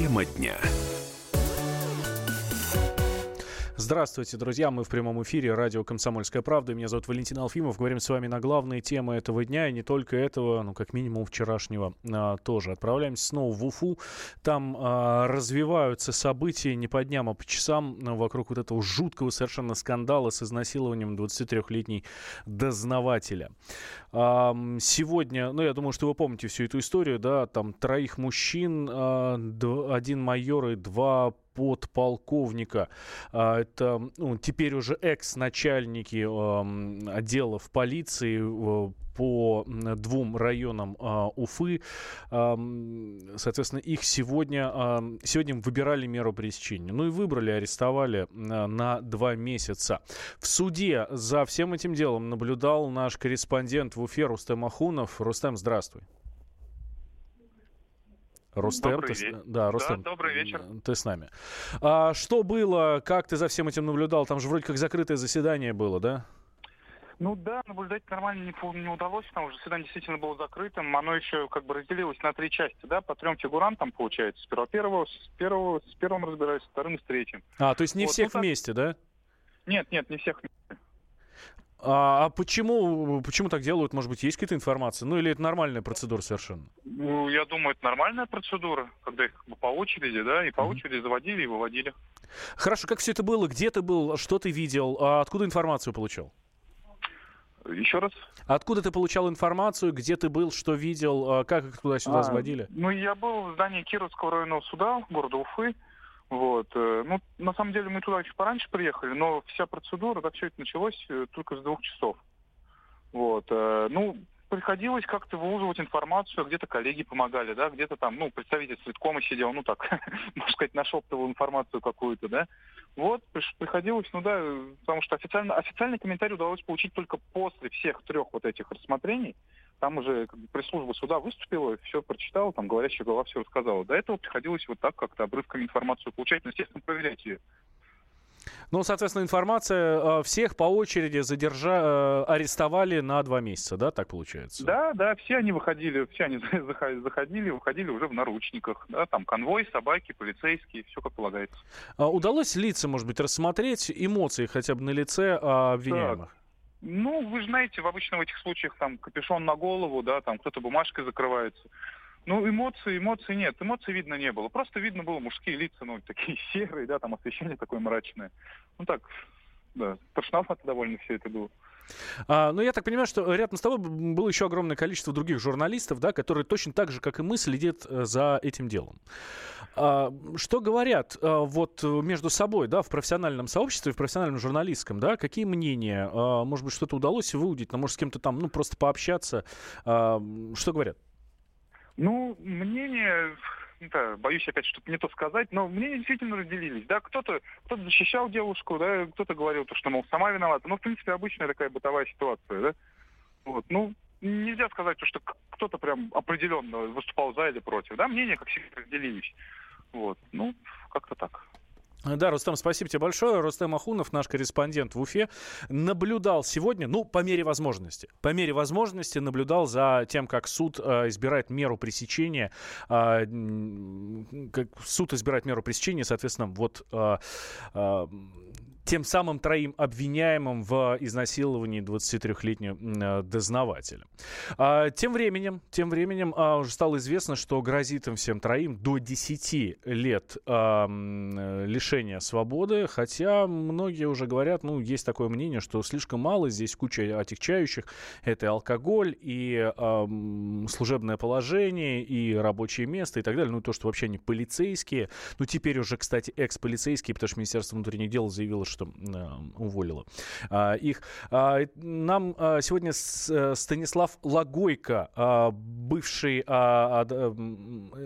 Тема дня. Здравствуйте, друзья. Мы в прямом эфире. Радио «Комсомольская правда». Меня зовут Валентин Алфимов. Говорим с вами на главные темы этого дня. И не только этого, ну, как минимум, вчерашнего а, тоже. Отправляемся снова в Уфу. Там а, развиваются события не по дням, а по часам вокруг вот этого жуткого совершенно скандала с изнасилованием 23-летней дознавателя. А, сегодня, ну, я думаю, что вы помните всю эту историю, да, там троих мужчин, а, один майор и два подполковника. А, это ну, теперь уже экс-начальники отделов полиции по двум районам а, Уфы. Соответственно, их сегодня, сегодня выбирали меру пресечения. Ну и выбрали, арестовали на два месяца. В суде за всем этим делом наблюдал наш корреспондент в Уфе Рустем Ахунов. Рустем, здравствуй. Рустем, добрый ты, вечер. да, Рустем, да, добрый вечер. Ты с нами. А, что было, как ты за всем этим наблюдал? Там же вроде как закрытое заседание было, да? Ну да, наблюдать нормально не, не удалось, потому что заседание действительно было закрытым. Оно еще как бы разделилось на три части, да, по трем фигурантам получается. Сперва первого, с первого, с первым разбираюсь, с вторым с третьим. А, то есть не вот, всех ну, вместе, да? Нет, нет, не всех вместе. А, а почему, почему так делают? Может быть, есть какая-то информация? Ну или это нормальная процедура совершенно? Ну, я думаю, это нормальная процедура, когда их по очереди, да, и по mm-hmm. очереди заводили и выводили. Хорошо, как все это было? Где ты был? Что ты видел? А откуда информацию получал? Еще раз. Откуда ты получал информацию? Где ты был? Что видел? А как их туда-сюда а, заводили? Ну, я был в здании Кировского районного суда города Уфы. Вот. Э, ну, на самом деле мы туда еще пораньше приехали, но вся процедура, так все это началось э, только с двух часов. Вот. Э, ну, приходилось как-то выуживать информацию, где-то коллеги помогали, да, где-то там, ну, представитель Светкома сидел, ну, так, можно сказать, нашептывал информацию какую-то, да. Вот, приходилось, ну да, потому что официально, официальный комментарий удалось получить только после всех трех вот этих рассмотрений. Там уже как бы, пресс-служба суда выступила, все прочитала, там говорящая голова все рассказала. До этого приходилось вот так как-то обрывками информацию получать, но, естественно, проверять ее. Ну, соответственно, информация э, всех по очереди задержа... Э, арестовали на два месяца, да, так получается? Да, да, все они выходили, все они заходили, выходили уже в наручниках, да, там конвой, собаки, полицейские, все как полагается. А удалось лица, может быть, рассмотреть, эмоции хотя бы на лице а, обвиняемых? Так. Ну, вы знаете, в обычно в этих случаях там капюшон на голову, да, там кто-то бумажкой закрывается. Ну, эмоций, эмоций нет. Эмоций видно не было. Просто видно было мужские лица, ну, такие серые, да, там освещение такое мрачное. Ну, так, да, тошновато довольно все это было. А, ну, я так понимаю, что рядом с тобой было еще огромное количество других журналистов, да, которые точно так же, как и мы, следят э, за этим делом. А, что говорят а, вот между собой, да, в профессиональном сообществе, в профессиональном журналистском, да, какие мнения? А, может быть, что-то удалось выудить, но, может, с кем-то там, ну, просто пообщаться. А, что говорят? Ну, мнение, да, боюсь опять что-то не то сказать, но мнения действительно разделились. Да, кто-то кто защищал девушку, да, кто-то говорил, то, что, мол, сама виновата. Ну, в принципе, обычная такая бытовая ситуация, да. Вот, ну, нельзя сказать, то, что кто-то прям определенно выступал за или против. Да, мнения, как всегда, разделились. Вот, ну, как-то так. Да, Рустам, спасибо тебе большое. Рустам Ахунов, наш корреспондент в Уфе, наблюдал сегодня, ну, по мере возможности, по мере возможности наблюдал за тем, как суд э, избирает меру пресечения, э, как суд избирает меру пресечения, соответственно, вот э, э, тем самым троим обвиняемым в изнасиловании 23-летнего дознавателя. А, тем временем, тем временем а, уже стало известно, что грозит им всем троим до 10 лет а, лишения свободы, хотя многие уже говорят, ну, есть такое мнение, что слишком мало, здесь куча отягчающих, это и алкоголь, и а, служебное положение, и рабочее место, и так далее, ну, то, что вообще они полицейские, ну, теперь уже, кстати, экс-полицейские, потому что Министерство внутренних дел заявило, что э, уволила а, их. А, нам а, сегодня с, Станислав Лагойко, бывший,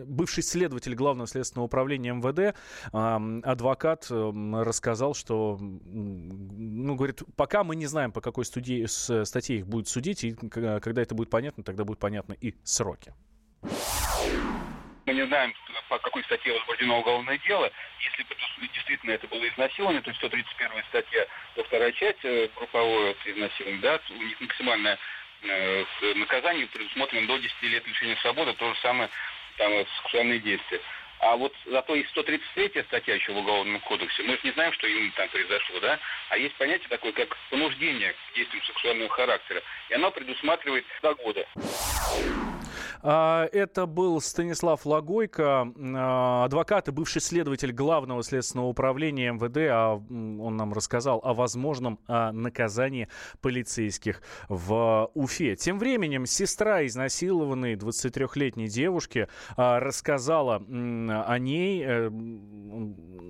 бывший следователь Главного следственного управления МВД, адвокат, рассказал, что, ну, говорит, пока мы не знаем, по какой студии, статье их будет судить, и когда это будет понятно, тогда будут понятны и сроки. Мы не знаем, по какой статье возбуждено уголовное дело. Если действительно это было изнасилование, то есть 131 статья, то вторая часть э, групповое изнасилование, да, у них максимальное э, наказание предусмотрено до 10 лет лишения свободы, то же самое там, сексуальные действия. А вот зато есть 133 статья еще в Уголовном кодексе. Мы же не знаем, что именно там произошло, да? А есть понятие такое, как понуждение к действиям сексуального характера. И оно предусматривает два года. А, это был Станислав Лагойко, а, адвокат и бывший следователь Главного следственного управления МВД. А он нам рассказал о возможном наказании полицейских в Уфе. Тем временем сестра изнасилованной 23-летней девушки рассказала о ней, э,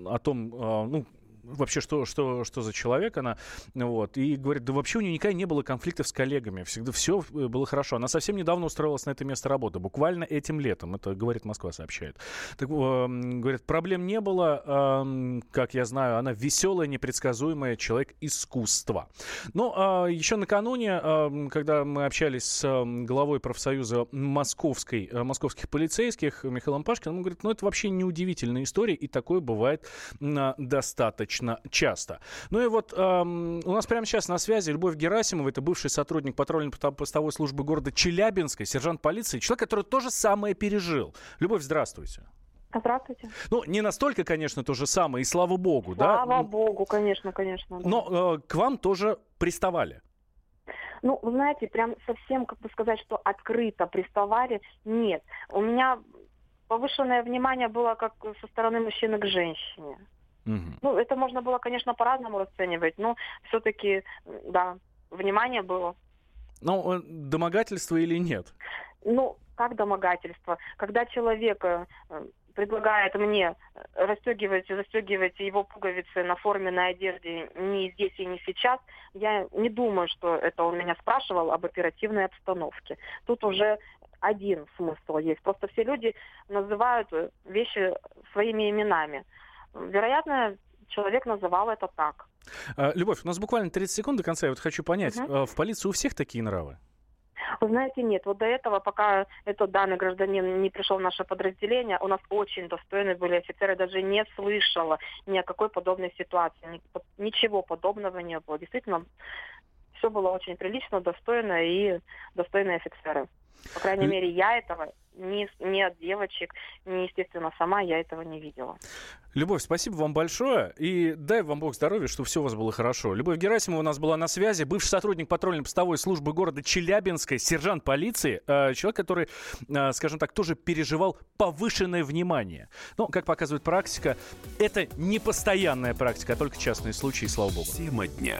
о том, ну, вообще, что, что, что за человек она, вот, и говорит, да вообще у нее никогда не было конфликтов с коллегами, всегда все э, было хорошо. Она совсем недавно устроилась на это место работы, буквально этим летом, это, говорит, Москва сообщает. Так, э, говорит, проблем не было, э, как я знаю, она веселая, непредсказуемая, человек искусства. Но э, еще накануне, э, когда мы общались с э, главой профсоюза московской, э, московских полицейских Михаилом Пашкиным, он говорит, ну это вообще неудивительная история, и такое бывает э, достаточно достаточно часто. Ну и вот эм, у нас прямо сейчас на связи Любовь Герасимова, это бывший сотрудник патрульно-постовой службы города Челябинска, сержант полиции, человек, который то же самое пережил. Любовь, здравствуйте. Здравствуйте. Ну, не настолько, конечно, то же самое, и слава богу, слава да? Слава богу, конечно, конечно. Да. Но э, к вам тоже приставали. Ну, вы знаете, прям совсем, как бы сказать, что открыто приставали, нет. У меня повышенное внимание было как со стороны мужчины к женщине. Угу. Ну, это можно было, конечно, по-разному расценивать, но все-таки, да, внимание было. Ну, э, домогательство или нет? Ну, как домогательство? Когда человек э, предлагает мне расстегивать и застегивать его пуговицы на форменной одежде не здесь и не сейчас, я не думаю, что это он меня спрашивал об оперативной обстановке. Тут уже один смысл есть. Просто все люди называют вещи своими именами. Вероятно, человек называл это так. А, Любовь, у нас буквально 30 секунд до конца. Я вот хочу понять, угу. в полиции у всех такие нравы? Вы знаете, нет. Вот до этого, пока этот данный гражданин не пришел в наше подразделение, у нас очень достойные были офицеры. Даже не слышала ни о какой подобной ситуации. Ничего подобного не было. Действительно, все было очень прилично, достойно и достойные офицеры. По крайней мере, я этого ни, ни от девочек, ни, естественно, сама я этого не видела. Любовь, спасибо вам большое. И дай вам Бог здоровья, чтобы все у вас было хорошо. Любовь Герасимова у нас была на связи. Бывший сотрудник патрульно-постовой службы города Челябинска, сержант полиции. Э, человек, который, э, скажем так, тоже переживал повышенное внимание. Но, как показывает практика, это не постоянная практика, а только частные случаи, слава богу. Тема дня.